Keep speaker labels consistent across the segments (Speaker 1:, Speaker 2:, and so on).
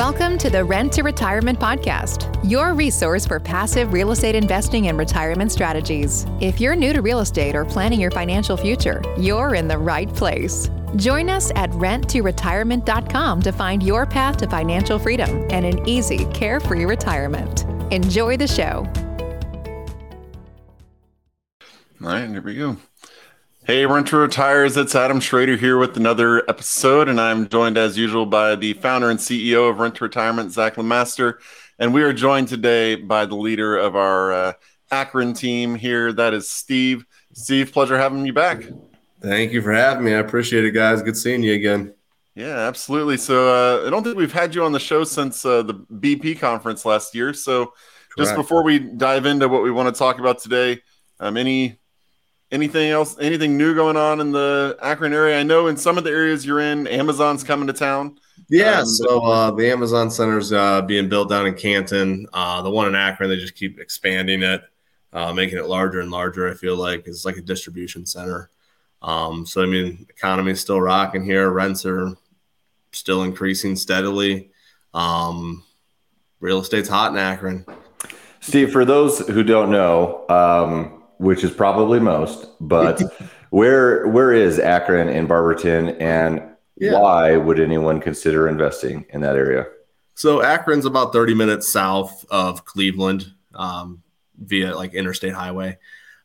Speaker 1: Welcome to the Rent to Retirement Podcast, your resource for passive real estate investing and retirement strategies. If you're new to real estate or planning your financial future, you're in the right place. Join us at renttoretirement.com to find your path to financial freedom and an easy, carefree retirement. Enjoy the show.
Speaker 2: All right, here we go. Hey, Rent to Retires, it's Adam Schroeder here with another episode, and I'm joined as usual by the founder and CEO of Rent Retirement, Zach Lemaster. And we are joined today by the leader of our uh, Akron team here, that is Steve. Steve, pleasure having you back.
Speaker 3: Thank you for having me. I appreciate it, guys. Good seeing you again.
Speaker 2: Yeah, absolutely. So uh, I don't think we've had you on the show since uh, the BP conference last year. So Correct. just before we dive into what we want to talk about today, um, any anything else anything new going on in the akron area? I know in some of the areas you're in amazon's coming to town.
Speaker 3: Yeah um, so uh, the amazon center's uh, being built down in canton. Uh, the one in akron they just keep expanding it uh, making it larger and larger i feel like it's like a distribution center. Um, so i mean economy's still rocking here. Rents are still increasing steadily. Um, real estate's hot in akron.
Speaker 4: Steve for those who don't know um, which is probably most. But where where is Akron and Barberton, and yeah. why would anyone consider investing in that area?
Speaker 3: So Akron's about thirty minutes south of Cleveland um, via like interstate highway.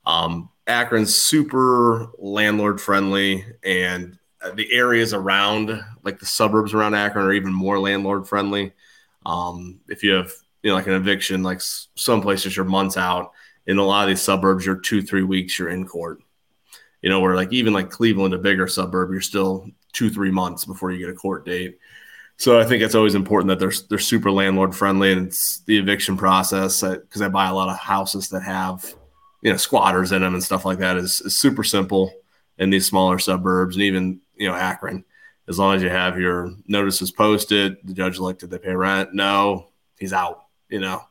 Speaker 3: Um, Akron's super landlord friendly, and the areas around, like the suburbs around Akron, are even more landlord friendly. Um, if you have you know like an eviction, like some places you're months out in a lot of these suburbs, you're two, three weeks, you're in court. You know, where like even like Cleveland, a bigger suburb, you're still two, three months before you get a court date. So I think it's always important that they're they're super landlord friendly, and it's the eviction process because I buy a lot of houses that have you know squatters in them and stuff like that is, is super simple in these smaller suburbs and even you know Akron. As long as you have your notices posted, the judge elected they pay rent. No, he's out. You know,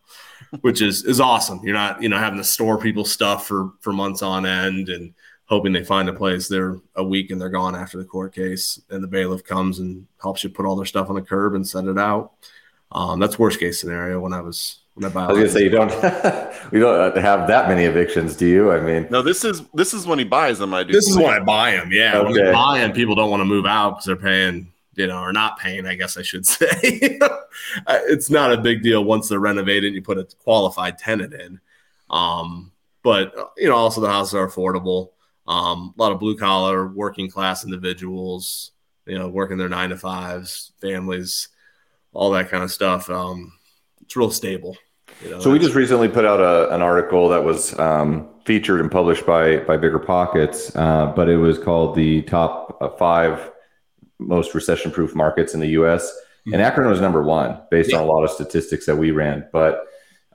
Speaker 3: which is is awesome. You're not you know having to store people's stuff for for months on end and hoping they find a place. They're a week and they're gone after the court case, and the bailiff comes and helps you put all their stuff on the curb and send it out. Um, that's worst case scenario when I was when I buy.
Speaker 4: I was gonna say you don't we don't have that many evictions, do you? I mean,
Speaker 2: no. This is this is when he buys them. I do.
Speaker 3: This is when I buy them. Yeah, okay. when I buy them, people don't want to move out because they're paying you know, or not paying, I guess I should say. Uh, it's not a big deal once they're renovated and you put a qualified tenant in. Um, but, you know, also the houses are affordable. Um, a lot of blue collar, working class individuals, you know, working their nine to fives, families, all that kind of stuff. Um, it's real stable.
Speaker 4: You know, so we just recently put out a, an article that was um, featured and published by by Bigger Pockets, uh, but it was called the top uh, five most recession proof markets in the US. Mm-hmm. And Akron was number one based yeah. on a lot of statistics that we ran. But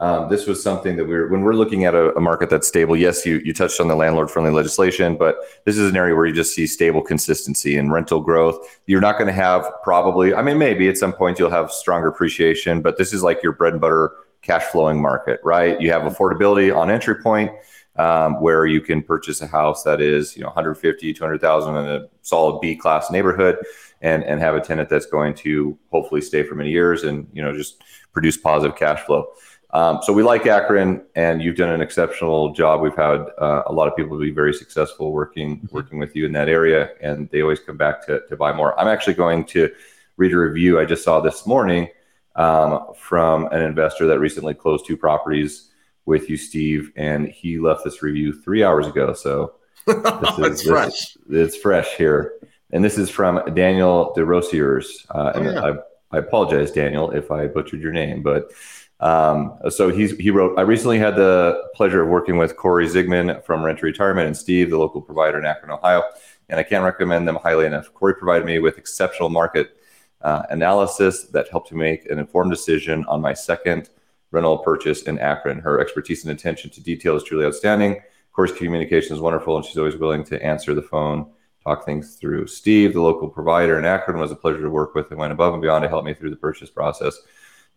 Speaker 4: um, this was something that we are when we're looking at a, a, market that's stable. Yes, you, you touched on the landlord friendly legislation, but this is an area where you just see stable consistency and rental growth. You're not going to have probably, I mean, maybe at some point you'll have stronger appreciation, but this is like your bread and butter cash flowing market, right? You have affordability on entry point um, where you can purchase a house that is you know 150 200,000 in a solid B class neighborhood and and have a tenant that's going to hopefully stay for many years and you know just produce positive cash flow. Um, so we like Akron, and you've done an exceptional job. We've had uh, a lot of people be very successful working mm-hmm. working with you in that area, and they always come back to to buy more. I'm actually going to read a review I just saw this morning um, from an investor that recently closed two properties with you, Steve, and he left this review three hours ago. So
Speaker 3: this is, it's fresh.
Speaker 4: it's fresh here, and this is from Daniel DeRosiers. Uh, oh, yeah. I, I apologize, Daniel, if I butchered your name, but um, so he's he wrote. I recently had the pleasure of working with Corey Zigman from Rent to Retirement and Steve, the local provider in Akron, Ohio, and I can't recommend them highly enough. Corey provided me with exceptional market uh, analysis that helped me make an informed decision on my second rental purchase in Akron. Her expertise and attention to detail is truly outstanding. Of course, communication is wonderful, and she's always willing to answer the phone, talk things through. Steve, the local provider in Akron, was a pleasure to work with and went above and beyond to help me through the purchase process.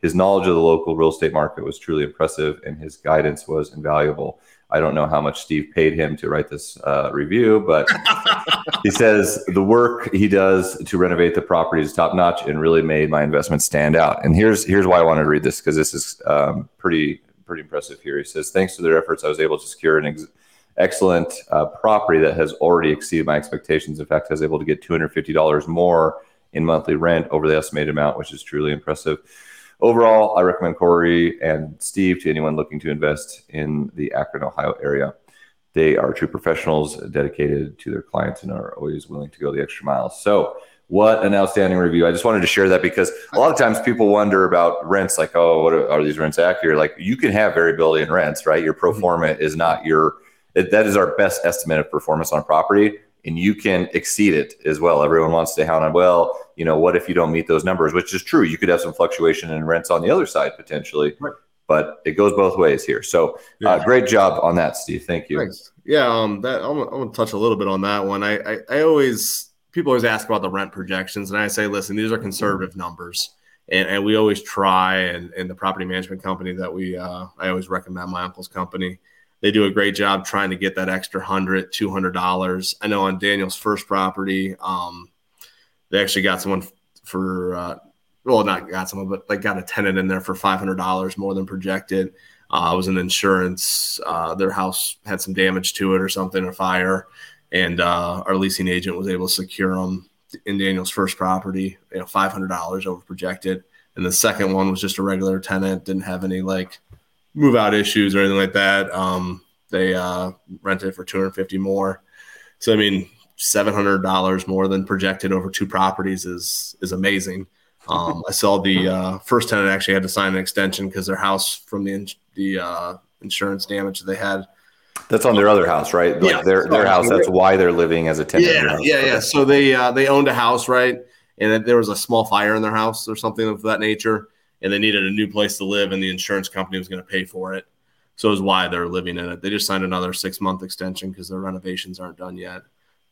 Speaker 4: His knowledge of the local real estate market was truly impressive, and his guidance was invaluable. I don't know how much Steve paid him to write this uh, review, but he says the work he does to renovate the property is top notch and really made my investment stand out. And here's here's why I wanted to read this because this is um, pretty pretty impressive here. He says, thanks to their efforts, I was able to secure an ex- excellent uh, property that has already exceeded my expectations. In fact, I was able to get $250 more in monthly rent over the estimated amount, which is truly impressive. Overall, I recommend Corey and Steve to anyone looking to invest in the Akron, Ohio area. They are true professionals dedicated to their clients and are always willing to go the extra mile. So, what an outstanding review. I just wanted to share that because a lot of times people wonder about rents like, oh, what are, are these rents accurate? Like, you can have variability in rents, right? Your pro mm-hmm. forma is not your, it, that is our best estimate of performance on property and you can exceed it as well. Everyone wants to hound on, well, you know, what if you don't meet those numbers? Which is true. You could have some fluctuation in rents on the other side potentially, right. but it goes both ways here. So, uh, yeah. uh, great job on that, Steve. Thank you.
Speaker 3: Thanks. Yeah, um, that I'm, I'm going to touch a little bit on that one. I, I, I always people always ask about the rent projections, and I say, listen, these are conservative numbers. And, and we always try, and, and the property management company that we, uh, I always recommend my uncle's company they do a great job trying to get that extra hundred, two hundred dollars. I know on Daniel's first property, um, they actually got someone for uh, well, not got someone, but like got a tenant in there for five hundred dollars more than projected. Uh, it was an insurance. Uh, their house had some damage to it or something, a fire, and uh, our leasing agent was able to secure them in Daniel's first property, you know, five hundred dollars over projected. And the second one was just a regular tenant, didn't have any like move out issues or anything like that. Um, they uh, rented for 250 more. So I mean, seven hundred dollars more than projected over two properties is is amazing. Um, I saw the uh, first tenant actually had to sign an extension because their house from the the uh, insurance damage that they had.
Speaker 4: That's on their other house, right? Like yeah, their their house. That's why they're living as a tenant.
Speaker 3: Yeah, yeah, yeah. So they uh, they owned a house, right? And there was a small fire in their house or something of that nature and they needed a new place to live, and the insurance company was going to pay for it. So it was why they're living in it. They just signed another six month extension because their renovations aren't done yet.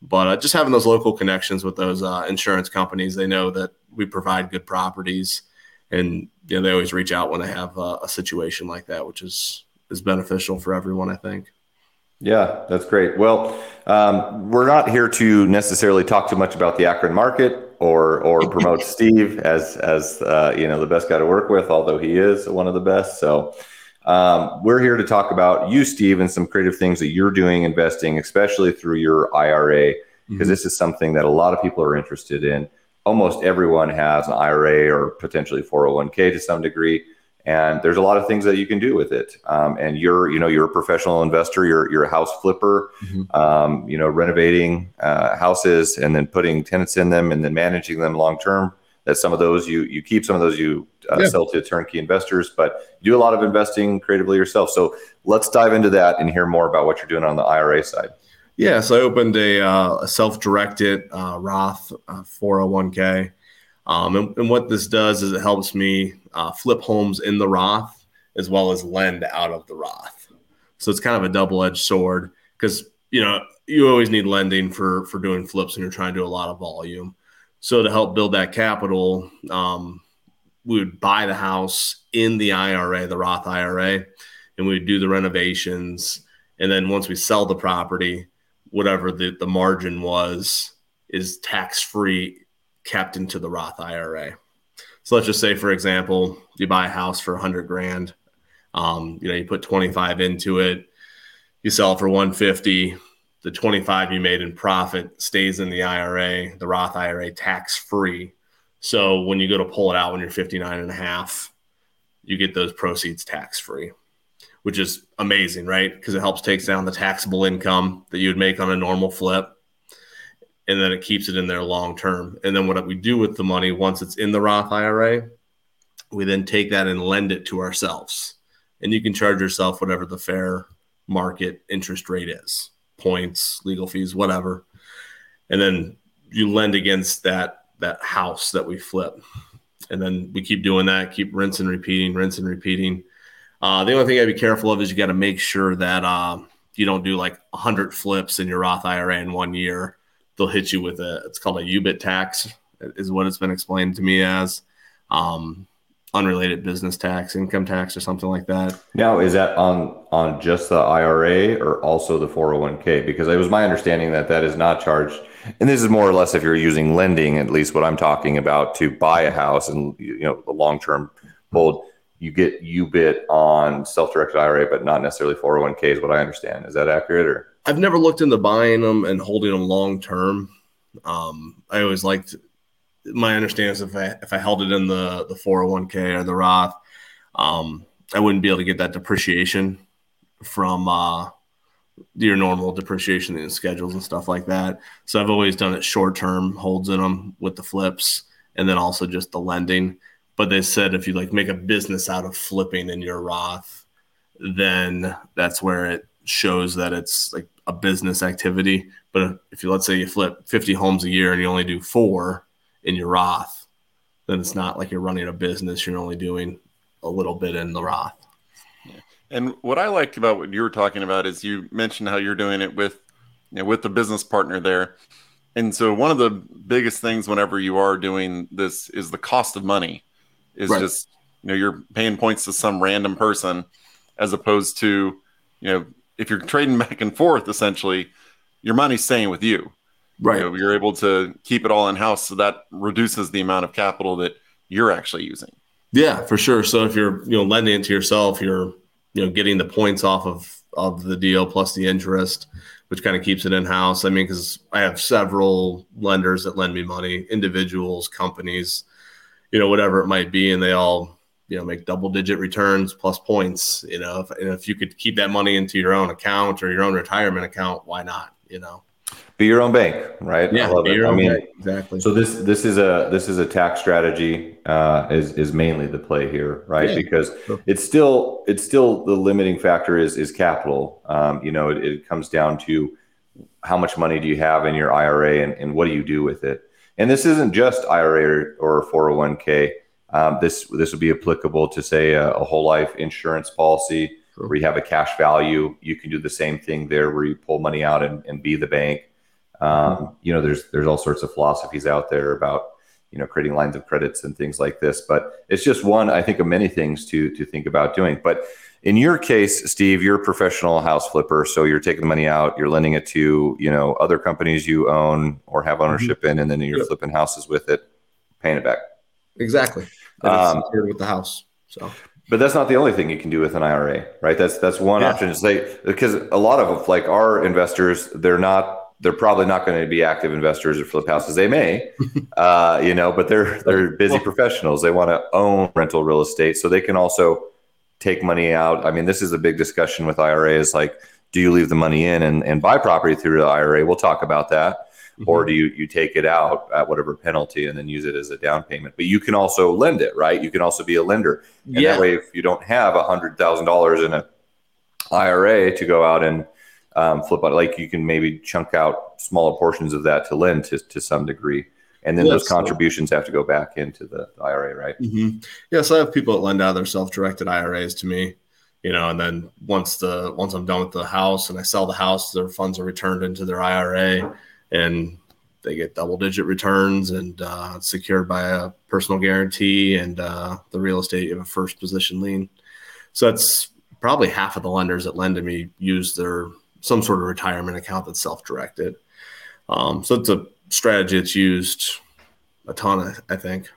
Speaker 3: But uh, just having those local connections with those uh, insurance companies, they know that we provide good properties, and you know they always reach out when they have uh, a situation like that, which is is beneficial for everyone. I think.
Speaker 4: Yeah, that's great. Well, um, we're not here to necessarily talk too much about the Akron market or or promote Steve as as uh, you know the best guy to work with, although he is one of the best. So um, we're here to talk about you, Steve, and some creative things that you're doing investing, especially through your IRA, because mm-hmm. this is something that a lot of people are interested in. Almost everyone has an IRA or potentially 401k to some degree and there's a lot of things that you can do with it. Um, and you're, you know, you're a professional investor. You're you're a house flipper. Mm-hmm. Um, you know, renovating uh, houses and then putting tenants in them and then managing them long term. That some of those you you keep, some of those you uh, yeah. sell to turnkey investors, but you do a lot of investing creatively yourself. So let's dive into that and hear more about what you're doing on the IRA side.
Speaker 3: Yeah, so I opened a, uh, a self-directed uh, Roth 401k. Um, and, and, what this does is it helps me uh, flip homes in the Roth as well as lend out of the Roth. So it's kind of a double edged sword because you know you always need lending for for doing flips and you're trying to do a lot of volume. So to help build that capital, um, we would buy the house in the IRA, the Roth IRA, and we would do the renovations. And then once we sell the property, whatever the, the margin was is tax free kept into the Roth IRA. So let's just say, for example, you buy a house for 100 grand. Um, you know, you put 25 into it, you sell it for 150. The 25 you made in profit stays in the IRA, the Roth IRA, tax free. So when you go to pull it out when you're 59 and a half, you get those proceeds tax free, which is amazing, right? Because it helps takes down the taxable income that you would make on a normal flip and then it keeps it in there long term. And then what we do with the money once it's in the Roth IRA, we then take that and lend it to ourselves. And you can charge yourself whatever the fair market interest rate is points, legal fees, whatever. And then you lend against that that house that we flip. And then we keep doing that, keep rinsing, repeating, rinsing, repeating. Uh, the only thing I'd be careful of is you got to make sure that uh, you don't do like 100 flips in your Roth IRA in one year they'll hit you with a it's called a UBIT tax is what it's been explained to me as. Um, unrelated business tax, income tax, or something like that.
Speaker 4: Now, is that on on just the IRA or also the 401k? Because it was my understanding that that is not charged. And this is more or less if you're using lending, at least what I'm talking about to buy a house and you know the long term hold. You get UBIT on self-directed IRA, but not necessarily 401k is what I understand. Is that accurate or?
Speaker 3: I've never looked into buying them and holding them long term. Um, I always liked my understanding is if I if I held it in the the 401k or the Roth, um, I wouldn't be able to get that depreciation from uh, your normal depreciation in schedules and stuff like that. So I've always done it short term holds in them with the flips, and then also just the lending. But they said if you like make a business out of flipping in your Roth, then that's where it shows that it's like a business activity. But if you let's say you flip 50 homes a year and you only do four, in your Roth, then it's not like you're running a business. You're only doing a little bit in the Roth.
Speaker 2: And what I liked about what you were talking about is you mentioned how you're doing it with, you know, with the business partner there. And so one of the biggest things whenever you are doing this is the cost of money is right. just, you know, you're paying points to some random person as opposed to, you know, if you're trading back and forth, essentially, your money's staying with you.
Speaker 3: Right.
Speaker 2: You know, you're able to keep it all in house. So that reduces the amount of capital that you're actually using.
Speaker 3: Yeah, for sure. So if you're, you know, lending it to yourself, you're, you know, getting the points off of, of the deal plus the interest, which kind of keeps it in house. I mean, because I have several lenders that lend me money, individuals, companies, you know, whatever it might be, and they all, you know, make double digit returns plus points. You know, if, and if you could keep that money into your own account or your own retirement account, why not? You know
Speaker 4: be your own bank, right?
Speaker 3: Yeah,
Speaker 4: I love
Speaker 3: it. I
Speaker 4: mean,
Speaker 3: bank. exactly.
Speaker 4: So this this is a this is a tax strategy uh, is is mainly the play here, right? Yeah. Because it's still it's still the limiting factor is is capital. Um, you know, it, it, comes down to how much money do you have in your IRA and, and what do you do with it? And this isn't just IRA or, 401k. Um, this this would be applicable to say a, a whole life insurance policy where you have a cash value. You can do the same thing there where you pull money out and, and be the bank. Um, you know, there's there's all sorts of philosophies out there about you know creating lines of credits and things like this, but it's just one I think of many things to to think about doing. But in your case, Steve, you're a professional house flipper, so you're taking the money out, you're lending it to you know other companies you own or have mm-hmm. ownership mm-hmm. in, and then you're yep. flipping houses with it, paying it back.
Speaker 3: Exactly. Um, with the house. So
Speaker 4: but that's not the only thing you can do with an IRA, right? That's that's one yeah. option. To say because a lot of like our investors, they're not they're probably not going to be active investors or flip houses. They may, uh, you know, but they're they're busy professionals. They want to own rental real estate, so they can also take money out. I mean, this is a big discussion with IRAs. Like, do you leave the money in and, and buy property through the IRA? We'll talk about that. Mm-hmm. Or do you you take it out at whatever penalty and then use it as a down payment? But you can also lend it, right? You can also be a lender. And yeah. that way, if you don't have a hundred thousand dollars in a IRA to go out and um, flip out. Like you can maybe chunk out smaller portions of that to lend to, to some degree. And then yes, those contributions have to go back into the IRA, right?
Speaker 3: Mm-hmm. Yeah. So I have people that lend out their self-directed IRAs to me, you know, and then once the, once I'm done with the house and I sell the house, their funds are returned into their IRA and they get double digit returns and uh, secured by a personal guarantee and uh, the real estate of a first position lien. So that's probably half of the lenders that lend to me use their some sort of retirement account that's self-directed. Um, so it's a strategy that's used a ton, I think.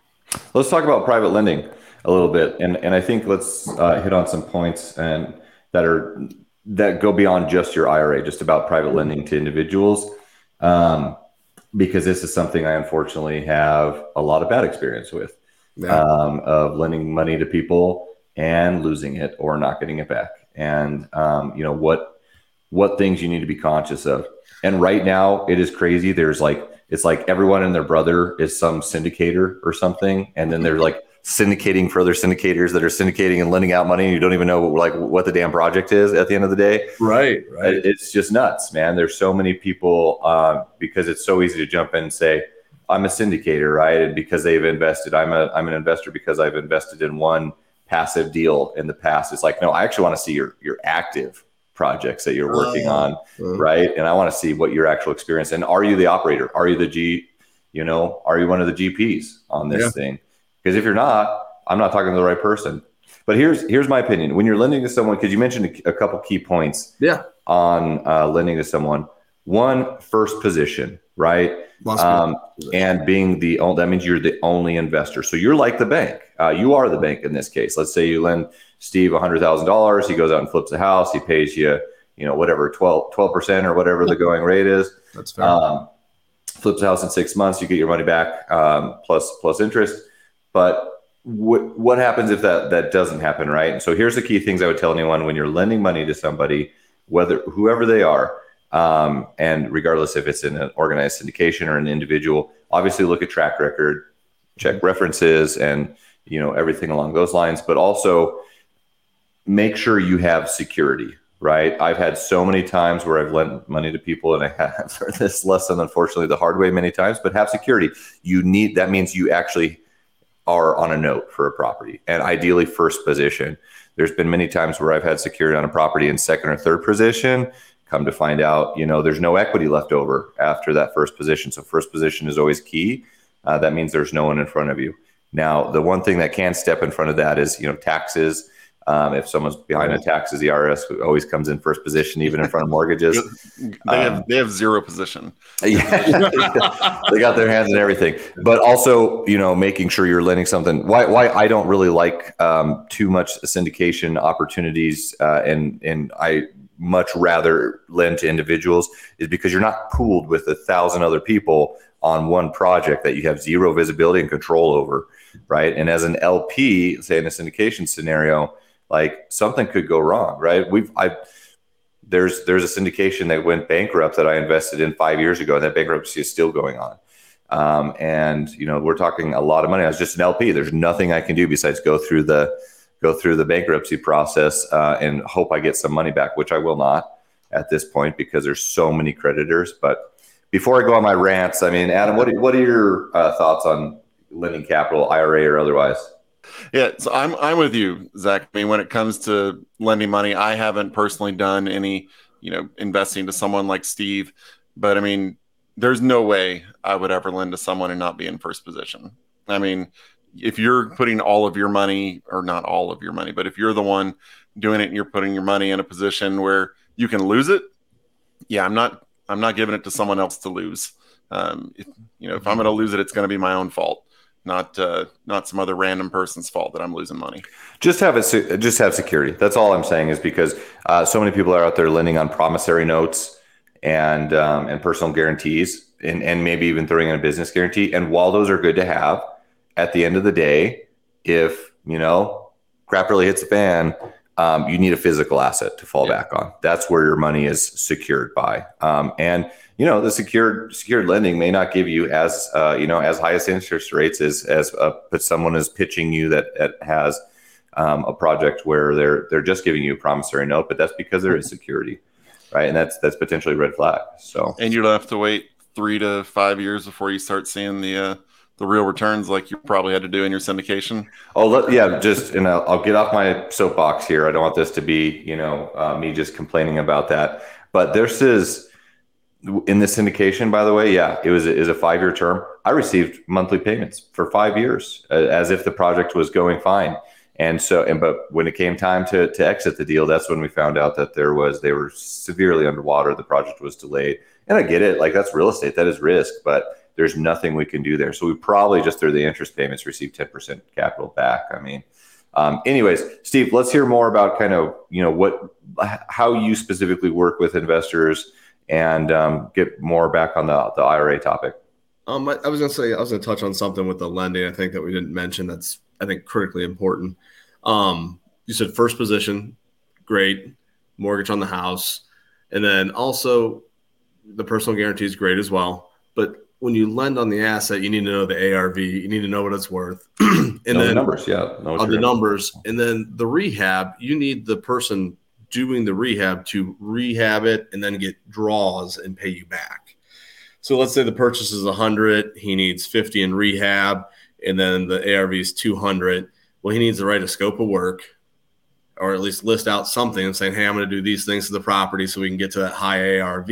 Speaker 4: Let's talk about private lending a little bit, and and I think let's uh, hit on some points and that are that go beyond just your IRA, just about private lending to individuals, um, because this is something I unfortunately have a lot of bad experience with, yeah. um, of lending money to people and losing it or not getting it back, and um, you know what what things you need to be conscious of. And right now, it is crazy. There's like, it's like everyone and their brother is some syndicator or something. And then they're like syndicating for other syndicators that are syndicating and lending out money. And you don't even know what, like what the damn project is at the end of the day.
Speaker 3: Right. Right.
Speaker 4: It's just nuts, man. There's so many people uh, because it's so easy to jump in and say, I'm a syndicator, right? And because they've invested, I'm a I'm an investor because I've invested in one passive deal in the past. It's like, no, I actually want to see your your active projects that you're working uh, on, uh, right? And I want to see what your actual experience and are you the operator? Are you the G, you know, are you one of the GPs on this yeah. thing? Because if you're not, I'm not talking to the right person. But here's here's my opinion. When you're lending to someone, because you mentioned a, couple key points,
Speaker 3: yeah,
Speaker 4: on uh, lending to someone. One, first position, right? Um, and being the only, that means you're the only investor. So you're like the bank. Uh, you are the bank in this case. Let's say you lend Steve $100,000. He goes out and flips a house. He pays you, you know, whatever, 12, percent or whatever the going rate is.
Speaker 3: That's fair. Um,
Speaker 4: flips a house in six months. You get your money back um, plus, plus interest. But what, what happens if that, that doesn't happen, right? And so here's the key things I would tell anyone when you're lending money to somebody, whether whoever they are, um, and regardless if it's in an organized syndication or an individual, obviously look at track record, check references, and you know everything along those lines. But also make sure you have security. Right. I've had so many times where I've lent money to people, and I have learned this lesson, unfortunately, the hard way many times. But have security. You need that means you actually are on a note for a property, and ideally first position. There's been many times where I've had security on a property in second or third position come to find out, you know, there's no equity left over after that first position. So first position is always key. Uh, that means there's no one in front of you. Now, the one thing that can step in front of that is, you know, taxes. Um, if someone's behind the taxes, the IRS always comes in first position, even in front of mortgages.
Speaker 2: they have um, they have zero position.
Speaker 4: Yeah, they got their hands in everything. But also, you know, making sure you're lending something. Why why I don't really like um, too much syndication opportunities, uh, and and I much rather lend to individuals is because you're not pooled with a thousand other people on one project that you have zero visibility and control over, right? And as an LP, say in a syndication scenario, like something could go wrong, right? We've I there's there's a syndication that went bankrupt that I invested in five years ago, and that bankruptcy is still going on. Um, and you know, we're talking a lot of money. I was just an LP. There's nothing I can do besides go through the go through the bankruptcy process uh, and hope I get some money back, which I will not at this point because there's so many creditors. But before I go on my rants, I mean, Adam, what are, what are your uh, thoughts on lending capital, IRA or otherwise?
Speaker 2: Yeah, so I'm I'm with you, Zach. I mean, when it comes to lending money, I haven't personally done any, you know, investing to someone like Steve, but I mean, there's no way I would ever lend to someone and not be in first position. I mean, if you're putting all of your money or not all of your money but if you're the one doing it and you're putting your money in a position where you can lose it yeah i'm not i'm not giving it to someone else to lose um, if, you know if i'm going to lose it it's going to be my own fault not uh, not some other random person's fault that i'm losing money.
Speaker 4: Just have it just have security. That's all i'm saying is because uh, so many people are out there lending on promissory notes and um, and personal guarantees and, and maybe even throwing in a business guarantee. And while those are good to have at the end of the day, if you know crap really hits the fan, um, you need a physical asset to fall yeah. back on. That's where your money is secured by. Um, and you know the secured secured lending may not give you as uh, you know as highest interest rates as as uh, but someone is pitching you that, that has um, a project where they're they're just giving you a promissory note, but that's because there is security, right? And that's that's potentially red flag. So
Speaker 2: and you'll have to wait three to five years before you start seeing the uh, the real returns like you probably had to do in your syndication?
Speaker 4: Oh, let, yeah, just and I'll, I'll, get off my soapbox here. I don't want this to be, you know, uh, me just complaining about that. But this is in the syndication, by the way. Yeah, it was is a five year term. I received monthly payments for five years, uh, as if the project was going fine. And so, and but when it came time to to exit the deal, that's when we found out that there was they were severely underwater. The project was delayed, and I get it. Like that's real estate, that is risk, but there's nothing we can do there. So we probably just through the interest payments receive 10% capital back. I mean, um, anyways, Steve, let's hear more about kind of you know what how you specifically work with investors and um, get more back on the the IRA topic.
Speaker 3: Um, I, I was gonna say I was gonna touch on something with the lending. I think that we didn't mention that's I think critically important. Um, you said first position, great, mortgage on the house, and then also the personal guarantee is great as well. But when you lend on the asset, you need to know the ARV. You need to know what it's worth,
Speaker 4: and know then the numbers, yeah,
Speaker 3: on the numbers, and then the rehab. You need the person doing the rehab to rehab it and then get draws and pay you back. So let's say the purchase is 100, he needs 50 in rehab, and then the ARV is 200. Well, he needs to write a scope of work or at least list out something and saying, hey, I'm going to do these things to the property so we can get to that high ARV.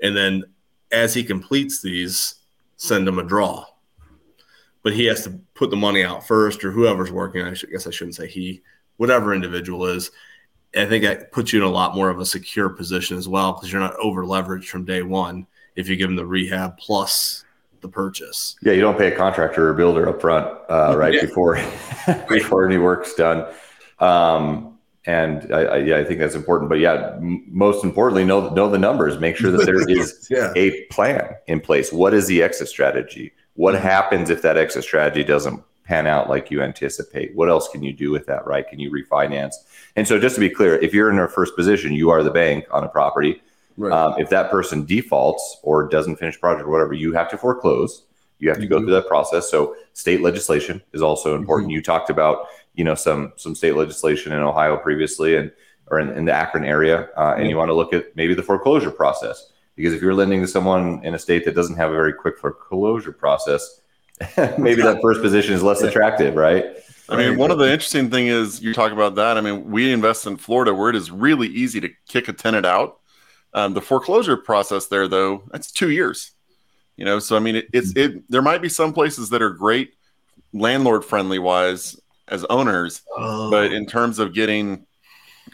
Speaker 3: And then as he completes these, send him a draw. but he has to put the money out first, or whoever's working. I guess I shouldn't say he, whatever individual is. I think that puts you in a lot more of a secure position as well because you're not over leveraged from day one if you give them the rehab plus the purchase.
Speaker 4: Yeah, you don't pay a contractor or builder up front, uh, right yeah. before before any work's done. Um, and I, I, yeah, I think that's important. But yeah, m- most importantly, know know the numbers. Make sure that there is yeah. a plan in place. What is the exit strategy? What mm-hmm. happens if that exit strategy doesn't pan out like you anticipate? What else can you do with that? Right? Can you refinance? And so, just to be clear, if you're in a first position, you are the bank on a property. Right. Um, if that person defaults or doesn't finish project or whatever, you have to foreclose. You have to mm-hmm. go through that process. So state legislation is also important. Mm-hmm. You talked about you know some some state legislation in Ohio previously and or in, in the Akron area, uh, and you want to look at maybe the foreclosure process because if you're lending to someone in a state that doesn't have a very quick foreclosure process, maybe that first position is less attractive, right?
Speaker 2: I mean, one of the interesting thing is you talk about that. I mean, we invest in Florida where it is really easy to kick a tenant out. Um, the foreclosure process there, though, that's two years. You know, so I mean, it, it's it. There might be some places that are great landlord friendly wise as owners, oh. but in terms of getting,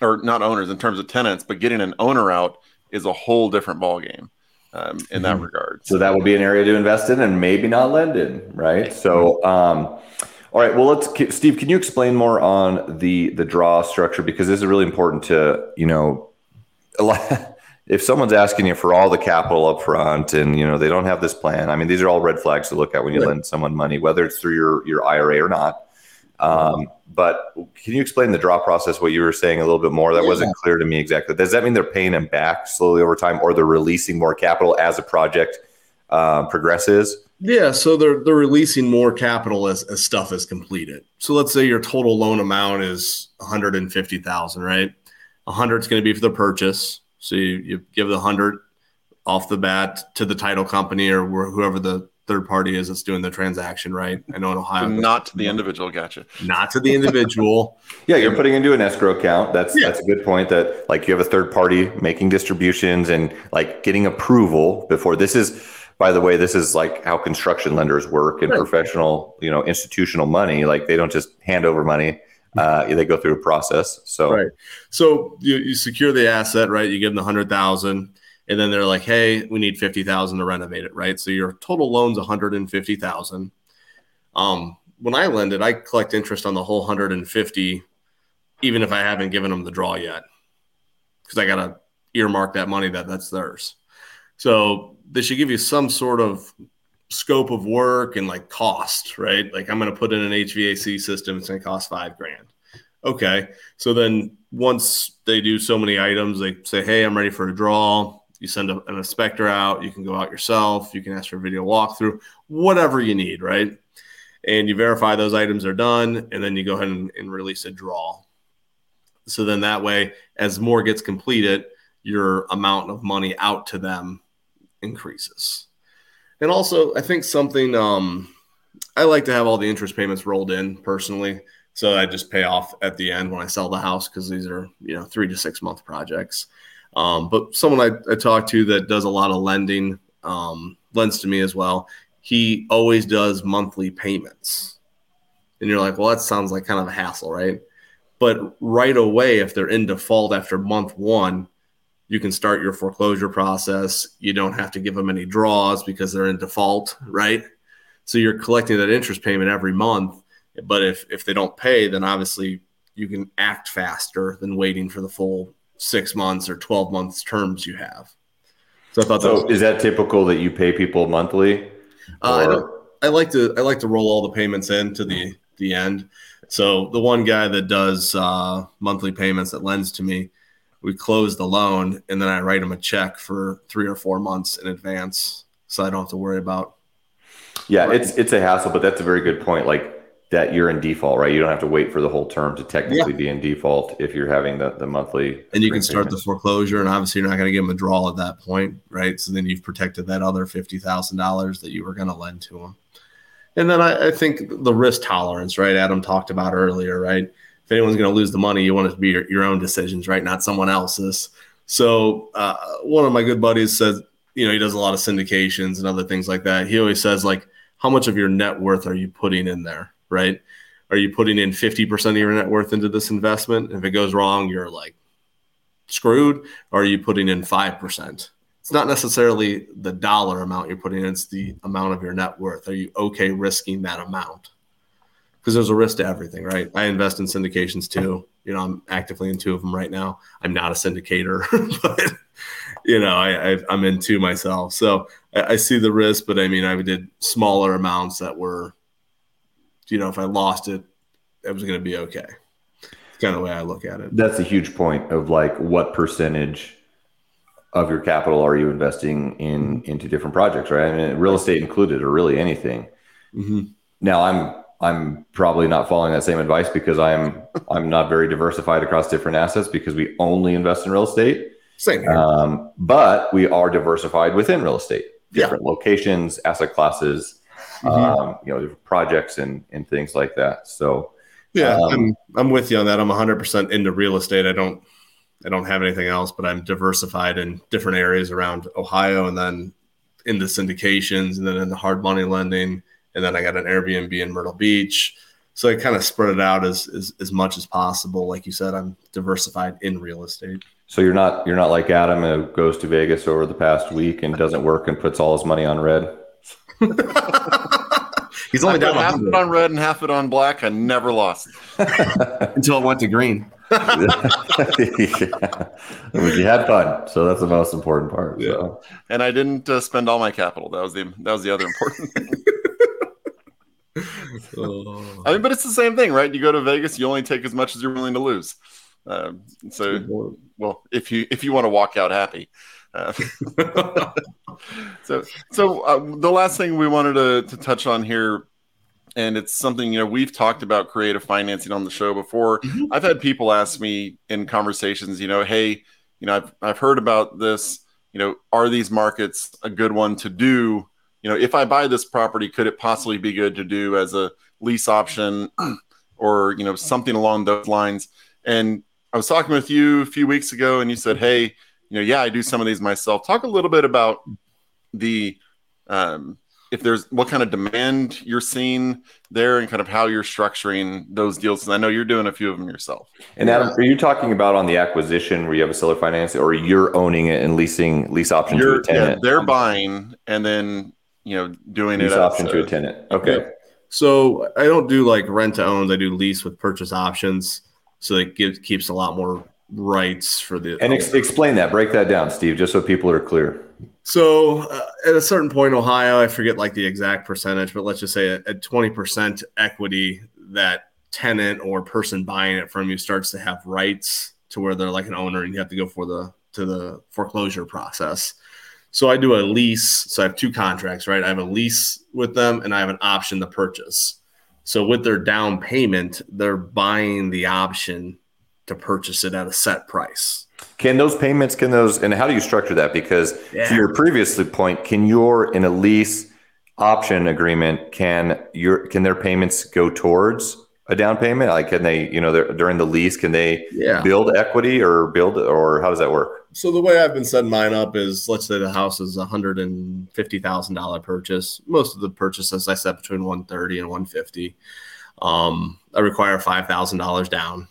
Speaker 2: or not owners, in terms of tenants, but getting an owner out is a whole different ballgame um, in that mm-hmm. regard.
Speaker 4: So that would be an area to invest in and maybe not lend in, right? So, um, all right. Well, let's Steve. Can you explain more on the the draw structure because this is really important to you know a lot. If someone's asking you for all the capital up front and you know they don't have this plan, I mean these are all red flags to look at when you right. lend someone money, whether it's through your your IRA or not. Um, but can you explain the draw process? What you were saying a little bit more? That yeah. wasn't clear to me exactly. Does that mean they're paying them back slowly over time, or they're releasing more capital as a project uh, progresses?
Speaker 3: Yeah, so they're they're releasing more capital as, as stuff is completed. So let's say your total loan amount is one hundred and fifty thousand, right? A hundred is going to be for the purchase. So you, you give the hundred off the bat to the title company or whoever the third party is that's doing the transaction, right? I know in Ohio,
Speaker 2: not to the individual. Gotcha.
Speaker 3: Not to the individual.
Speaker 4: yeah, you're putting into an escrow account. That's yeah. that's a good point. That like you have a third party making distributions and like getting approval before this is. By the way, this is like how construction lenders work and right. professional, you know, institutional money. Like they don't just hand over money. Uh, they go through a process. So
Speaker 3: right. So you, you secure the asset, right? You give them the hundred thousand and then they're like, "Hey, we need fifty thousand to renovate it." Right, so your total loan's one hundred and fifty thousand. Um, when I lend it, I collect interest on the whole hundred and fifty, even if I haven't given them the draw yet, because I gotta earmark that money that that's theirs. So they should give you some sort of scope of work and like cost, right? Like I'm going to put in an HVAC system, it's going to cost five grand. Okay. So then once they do so many items, they say, Hey, I'm ready for a draw. You send a, an inspector out. You can go out yourself. You can ask for a video walkthrough, whatever you need, right? And you verify those items are done, and then you go ahead and, and release a draw. So then that way, as more gets completed, your amount of money out to them increases. And also, I think something um, I like to have all the interest payments rolled in personally. So I just pay off at the end when I sell the house because these are, you know, three to six month projects. Um, but someone I, I talked to that does a lot of lending um, lends to me as well. He always does monthly payments. And you're like, well, that sounds like kind of a hassle, right? But right away, if they're in default after month one, you can start your foreclosure process. You don't have to give them any draws because they're in default, right? So you're collecting that interest payment every month. But if if they don't pay, then obviously you can act faster than waiting for the full six months or 12 months terms you have.
Speaker 4: So I thought so that was, is that typical that you pay people monthly?
Speaker 3: Uh, I, I, like to, I like to roll all the payments in to the, the end. So the one guy that does uh, monthly payments that lends to me, we close the loan and then I write him a check for three or four months in advance. So I don't have to worry about.
Speaker 4: Yeah, it's, it's a hassle, but that's a very good point. Like that you're in default, right? You don't have to wait for the whole term to technically yeah. be in default if you're having the, the monthly.
Speaker 3: And you can start payment. the foreclosure, and obviously you're not going to give them a draw at that point, right? So then you've protected that other fifty thousand dollars that you were going to lend to them. And then I, I, think the risk tolerance, right? Adam talked about earlier, right? If anyone's going to lose the money, you want it to be your, your own decisions, right? Not someone else's. So uh, one of my good buddies says, you know, he does a lot of syndications and other things like that. He always says like how much of your net worth are you putting in there, right? Are you putting in 50% of your net worth into this investment? If it goes wrong, you're like screwed. Or are you putting in 5%? It's not necessarily the dollar amount you're putting in, it's the amount of your net worth. Are you okay risking that amount? Because there's a risk to everything, right? I invest in syndications too. You know, I'm actively in two of them right now. I'm not a syndicator, but you know, I, am in two myself. So I, I see the risk, but I mean, I did smaller amounts that were, you know, if I lost it, it was going to be okay. It's kind of the way I look at it.
Speaker 4: That's a huge point of like what percentage of your capital are you investing in into different projects, right? I mean, real estate included, or really anything. Mm-hmm. Now, I'm I'm probably not following that same advice because I'm I'm not very diversified across different assets because we only invest in real estate.
Speaker 3: Same here.
Speaker 4: Um, but we are diversified within real estate, different yeah. locations, asset classes, mm-hmm. um, you know, projects and and things like that. So
Speaker 3: yeah, um, I'm I'm with you on that. I'm 100 percent into real estate. I don't I don't have anything else, but I'm diversified in different areas around Ohio, and then into syndications, and then into hard money lending, and then I got an Airbnb in Myrtle Beach. So I kind of spread it out as, as as much as possible. Like you said, I'm diversified in real estate.
Speaker 4: So you're not you're not like Adam who goes to Vegas over the past week and doesn't work and puts all his money on red.
Speaker 2: He's only down half it on red and half it on black. I never lost
Speaker 3: until it went to green. yeah.
Speaker 4: you had fun, so that's the most important part. Yeah. So.
Speaker 2: And I didn't uh, spend all my capital. That was the that was the other important thing. oh. I mean, but it's the same thing, right? You go to Vegas, you only take as much as you're willing to lose. Uh, so, well, if you if you want to walk out happy. Uh, so, so uh, the last thing we wanted to, to touch on here, and it's something you know we've talked about creative financing on the show before. Mm-hmm. I've had people ask me in conversations, you know, hey, you know, I've I've heard about this. You know, are these markets a good one to do? You know, if I buy this property, could it possibly be good to do as a lease option, or you know, something along those lines? And I was talking with you a few weeks ago, and you said, "Hey, you know, yeah, I do some of these myself." Talk a little bit about the um, if there's what kind of demand you're seeing there, and kind of how you're structuring those deals. And I know you're doing a few of them yourself.
Speaker 4: And Adam, are you talking about on the acquisition where you have a seller finance, or you're owning it and leasing lease option you're, to a tenant?
Speaker 2: Yeah, they're buying and then you know doing it.
Speaker 4: lease
Speaker 2: it
Speaker 4: option to a tenant. Okay.
Speaker 3: So I don't do like rent to owns. I do lease with purchase options so it gives keeps a lot more rights for the
Speaker 4: and ex- explain that. Break that down steve just so people are clear.
Speaker 3: So uh, at a certain point ohio i forget like the exact percentage but let's just say at, at 20% equity that tenant or person buying it from you starts to have rights to where they're like an owner and you have to go for the to the foreclosure process. So i do a lease. So i have two contracts right? I have a lease with them and i have an option to purchase so with their down payment, they're buying the option to purchase it at a set price.
Speaker 4: Can those payments, can those, and how do you structure that? Because yeah. to your previous point, can your in a lease option agreement, can your can their payments go towards a down payment? Like, can they, you know, during the lease, can they yeah. build equity or build, or how does that work?
Speaker 3: So the way I've been setting mine up is, let's say the house is a hundred and fifty thousand dollar purchase. Most of the purchases I set between one thirty and one fifty. Um, I require five thousand dollars down.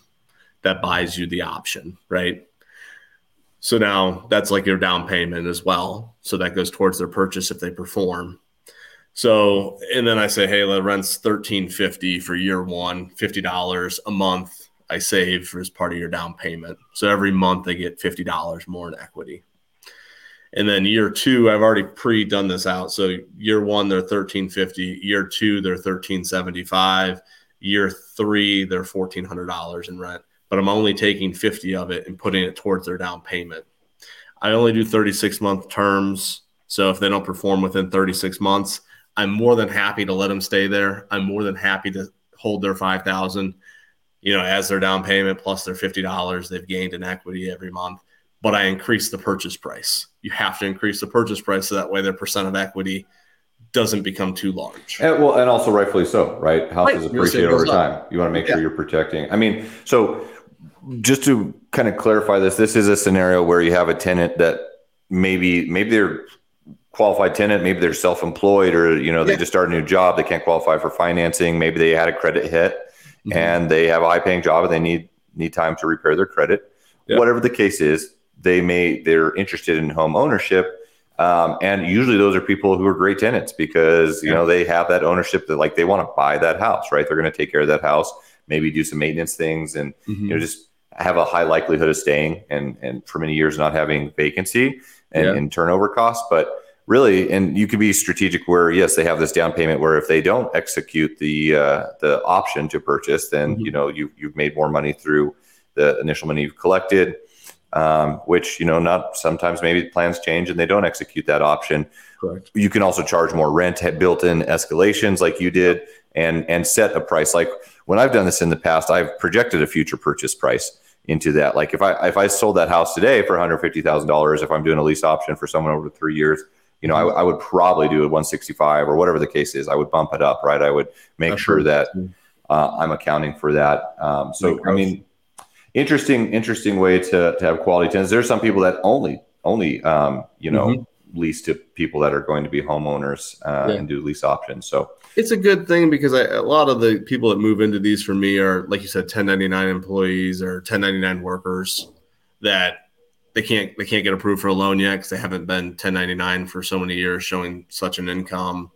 Speaker 3: That buys you the option, right? So now that's like your down payment as well. So that goes towards their purchase if they perform. So and then I say, hey, the rent's thirteen fifty for year one, fifty dollars a month I save as part of your down payment. So every month they get fifty dollars more in equity. And then year two, I've already pre-done this out. So year one, they're thirteen fifty. Year two, they're thirteen seventy-five. Year three, they're fourteen hundred dollars in rent. But I'm only taking fifty of it and putting it towards their down payment. I only do thirty-six month terms. So if they don't perform within thirty-six months, I'm more than happy to let them stay there. I'm more than happy to hold their five thousand you know, as their down payment plus their $50, they've gained in equity every month. But I increase the purchase price. You have to increase the purchase price so that way their percent of equity doesn't become too large.
Speaker 4: And, well, and also rightfully so, right? Houses right. appreciate over time. You want to make yeah. sure you're protecting. I mean, so just to kind of clarify this, this is a scenario where you have a tenant that maybe maybe they're qualified tenant. Maybe they're self-employed, or you know, they
Speaker 3: Yeah.
Speaker 4: just start a new job. They can't qualify for financing. Maybe they had a credit hit,
Speaker 3: Mhm.
Speaker 4: and they have a high-paying job, and they need need time to repair their credit.
Speaker 3: Yeah.
Speaker 4: Whatever the case is, they may they're interested in home ownership. Um, and usually those are people who are great tenants because you
Speaker 3: Yeah.
Speaker 4: know they have that ownership that like they want to buy that house, right? They're going to take care of that house, maybe do some maintenance things, and
Speaker 3: Mhm.
Speaker 4: you know just have a high likelihood of staying and and for many years not having vacancy and,
Speaker 3: Yeah.
Speaker 4: and turnover costs but really? And you can be strategic where yes they have this down payment where if they don't execute the uh, the option to purchase then
Speaker 3: Mhm.
Speaker 4: you know you, you've made more money through the initial money you've collected um, which you know not sometimes maybe plans change and they don't execute that option.
Speaker 3: Correct.
Speaker 4: you can also charge more rent have built-in escalations like you did and and set a price. Like when i've done this in the past i've projected a future purchase price into that. Like if i if i sold that house today for $150000 if i'm doing a lease option for someone over three years you know I, I would probably do a 165 or whatever the case is. I would bump it up right? I would make
Speaker 3: That's
Speaker 4: sure that uh, i'm accounting for that. Um, so i mean interesting interesting way to, to have quality tenants there's some people that only only um, you know
Speaker 3: Mhm.
Speaker 4: lease to people that are going to be homeowners uh,
Speaker 3: Yeah.
Speaker 4: and do lease options. So
Speaker 3: It's a good thing because I, a lot of the people that move into these for me are, like you said, 1099 employees or 1099 workers that they can't they can't get approved for a loan yet because they haven't been 1099 for so many years, showing such an income.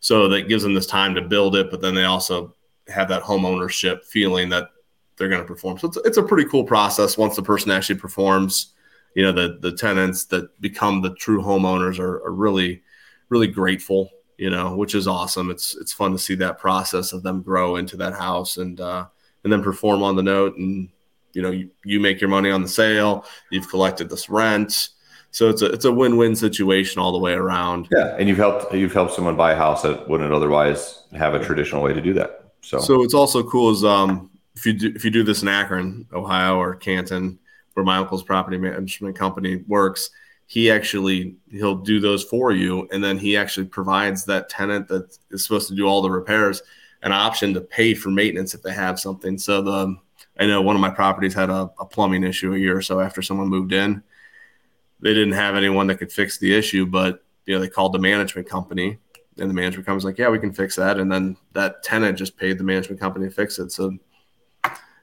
Speaker 3: So that gives them this time to build it, but then they also have that home ownership feeling that they're going to perform. So it's, it's a pretty cool process once the person actually performs. You know, the the tenants that become the true homeowners are, are really really grateful you know, which is awesome. It's it's fun to see that process of them grow into that house and uh, and then perform on the note, and you know, you, you make your money on the sale. You've collected this rent, so it's a it's a win win situation all the way around.
Speaker 4: yeah and you've helped you've helped someone buy a house that wouldn't otherwise have a traditional way to do that so,
Speaker 3: So it's also cool is um if you do if you do this in Akron, Ohio, or Canton, where my uncle's property management company works, he actually he'll do those for you, and then he actually provides that tenant that is supposed to do all the repairs an option to pay for maintenance if they have something. So the I know one of my properties had a, a plumbing issue a year or so after someone moved in. They didn't have anyone that could fix the issue, but you know they called the management company and the management company's like, yeah, we can fix that. And then that tenant just paid the management company to fix it. So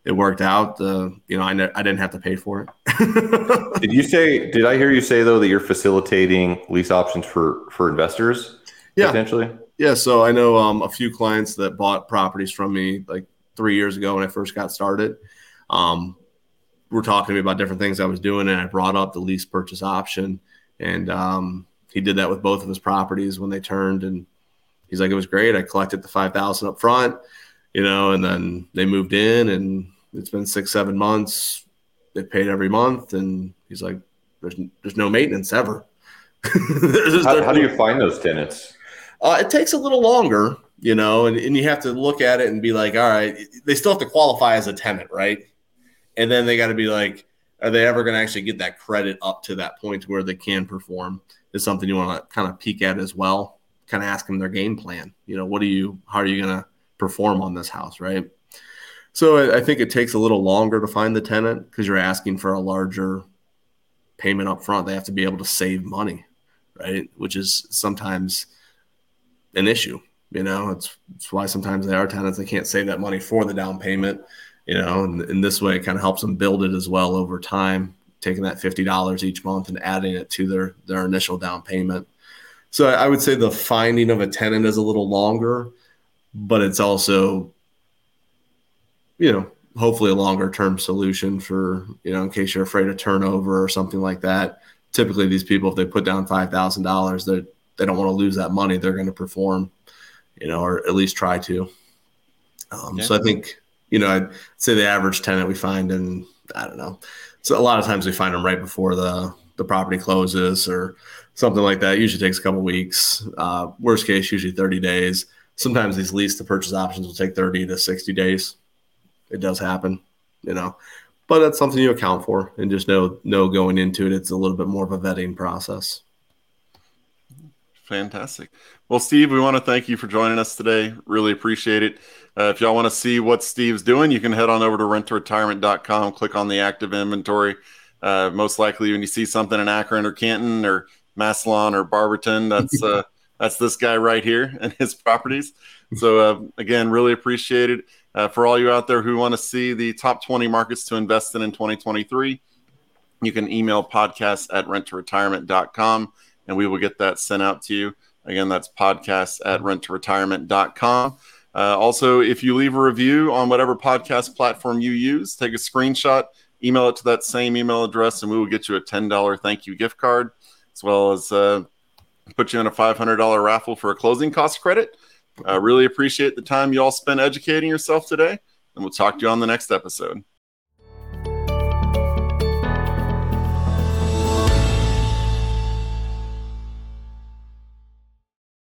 Speaker 3: it worked out. Uh, you know, I, ne- I didn't have to pay for it.
Speaker 4: did you say did i hear you say though that you're facilitating lease options for for investors
Speaker 3: Yeah.
Speaker 4: potentially
Speaker 3: yeah. So I know um, a few clients that bought properties from me like three years ago when I first got started. Um, were talking to me about different things I was doing, and I brought up the lease purchase option. And um, he did that with both of his properties when they turned. And he's like, it was great. I collected the 5000 up front, you know, and then they moved in, and it's been six, seven months. They paid every month. And he's like, there's, there's no maintenance ever. There's-
Speaker 4: how, how do you find those tenants
Speaker 3: uh, it takes a little longer, you know, and, and you have to look at it and be like, all right, they still have to qualify as a tenant, right? And then they got to be like, are they ever going to actually get that credit up to that point where they can perform? Is something you want to kind of peek at as well. Kind of ask them their game plan. You know, what do you, how are you going to perform on this house, right? So I think it takes a little longer to find the tenant because you're asking for a larger payment up front. They have to be able to save money, right? Which is sometimes an issue. You know, it's, it's why sometimes they are tenants. They can't save that money for the down payment, you know, and in this way, it kind of helps them build it as well over time, taking that $50 each month and adding it to their, their initial down payment. So I would say the finding of a tenant is a little longer, but it's also, you know, hopefully a longer term solution for, you know, in case you're afraid of turnover or something like that. Typically, these people, if they put down $5,000, they're they don't want to lose that money. They're going to perform, you know, or at least try to. Um,
Speaker 2: Yeah.
Speaker 3: So I think, you know, I'd say the average tenant we find in, I don't know. So a lot of times we find them right before the, the property closes or something like that. Usually takes a couple weeks. Uh, worst case, usually 30 days. Sometimes these lease to purchase options will take 30 to 60 days. It does happen, you know, but that's something you account for and just know, know going into it, it's a little bit more of a vetting process.
Speaker 2: Fantastic. Well, Steve, we want to thank you for joining us today. Really appreciate it. Uh, if y'all want to see what Steve's doing, you can head on over to rentretirement.com, click on the active inventory. Uh, most likely, when you see something in Akron or Canton or Massillon or Barberton. That's uh, that's this guy right here and his properties. So uh, again, really appreciate it. Uh, for all you out there who want to see the top 20 markets to invest in in 2023, you can email podcast at renttoretirement.com and we will get that sent out to you. Again, that's podcast at renttoretirement.com. Uh, also, if you leave a review on whatever podcast platform you use, take a screenshot, email it to that same email address, and we will get you a $10 thank you gift card, as well as uh, put you in a $500 raffle for a closing cost credit. I uh, really appreciate the time you all spent educating yourself today, and we'll talk to you on the next episode.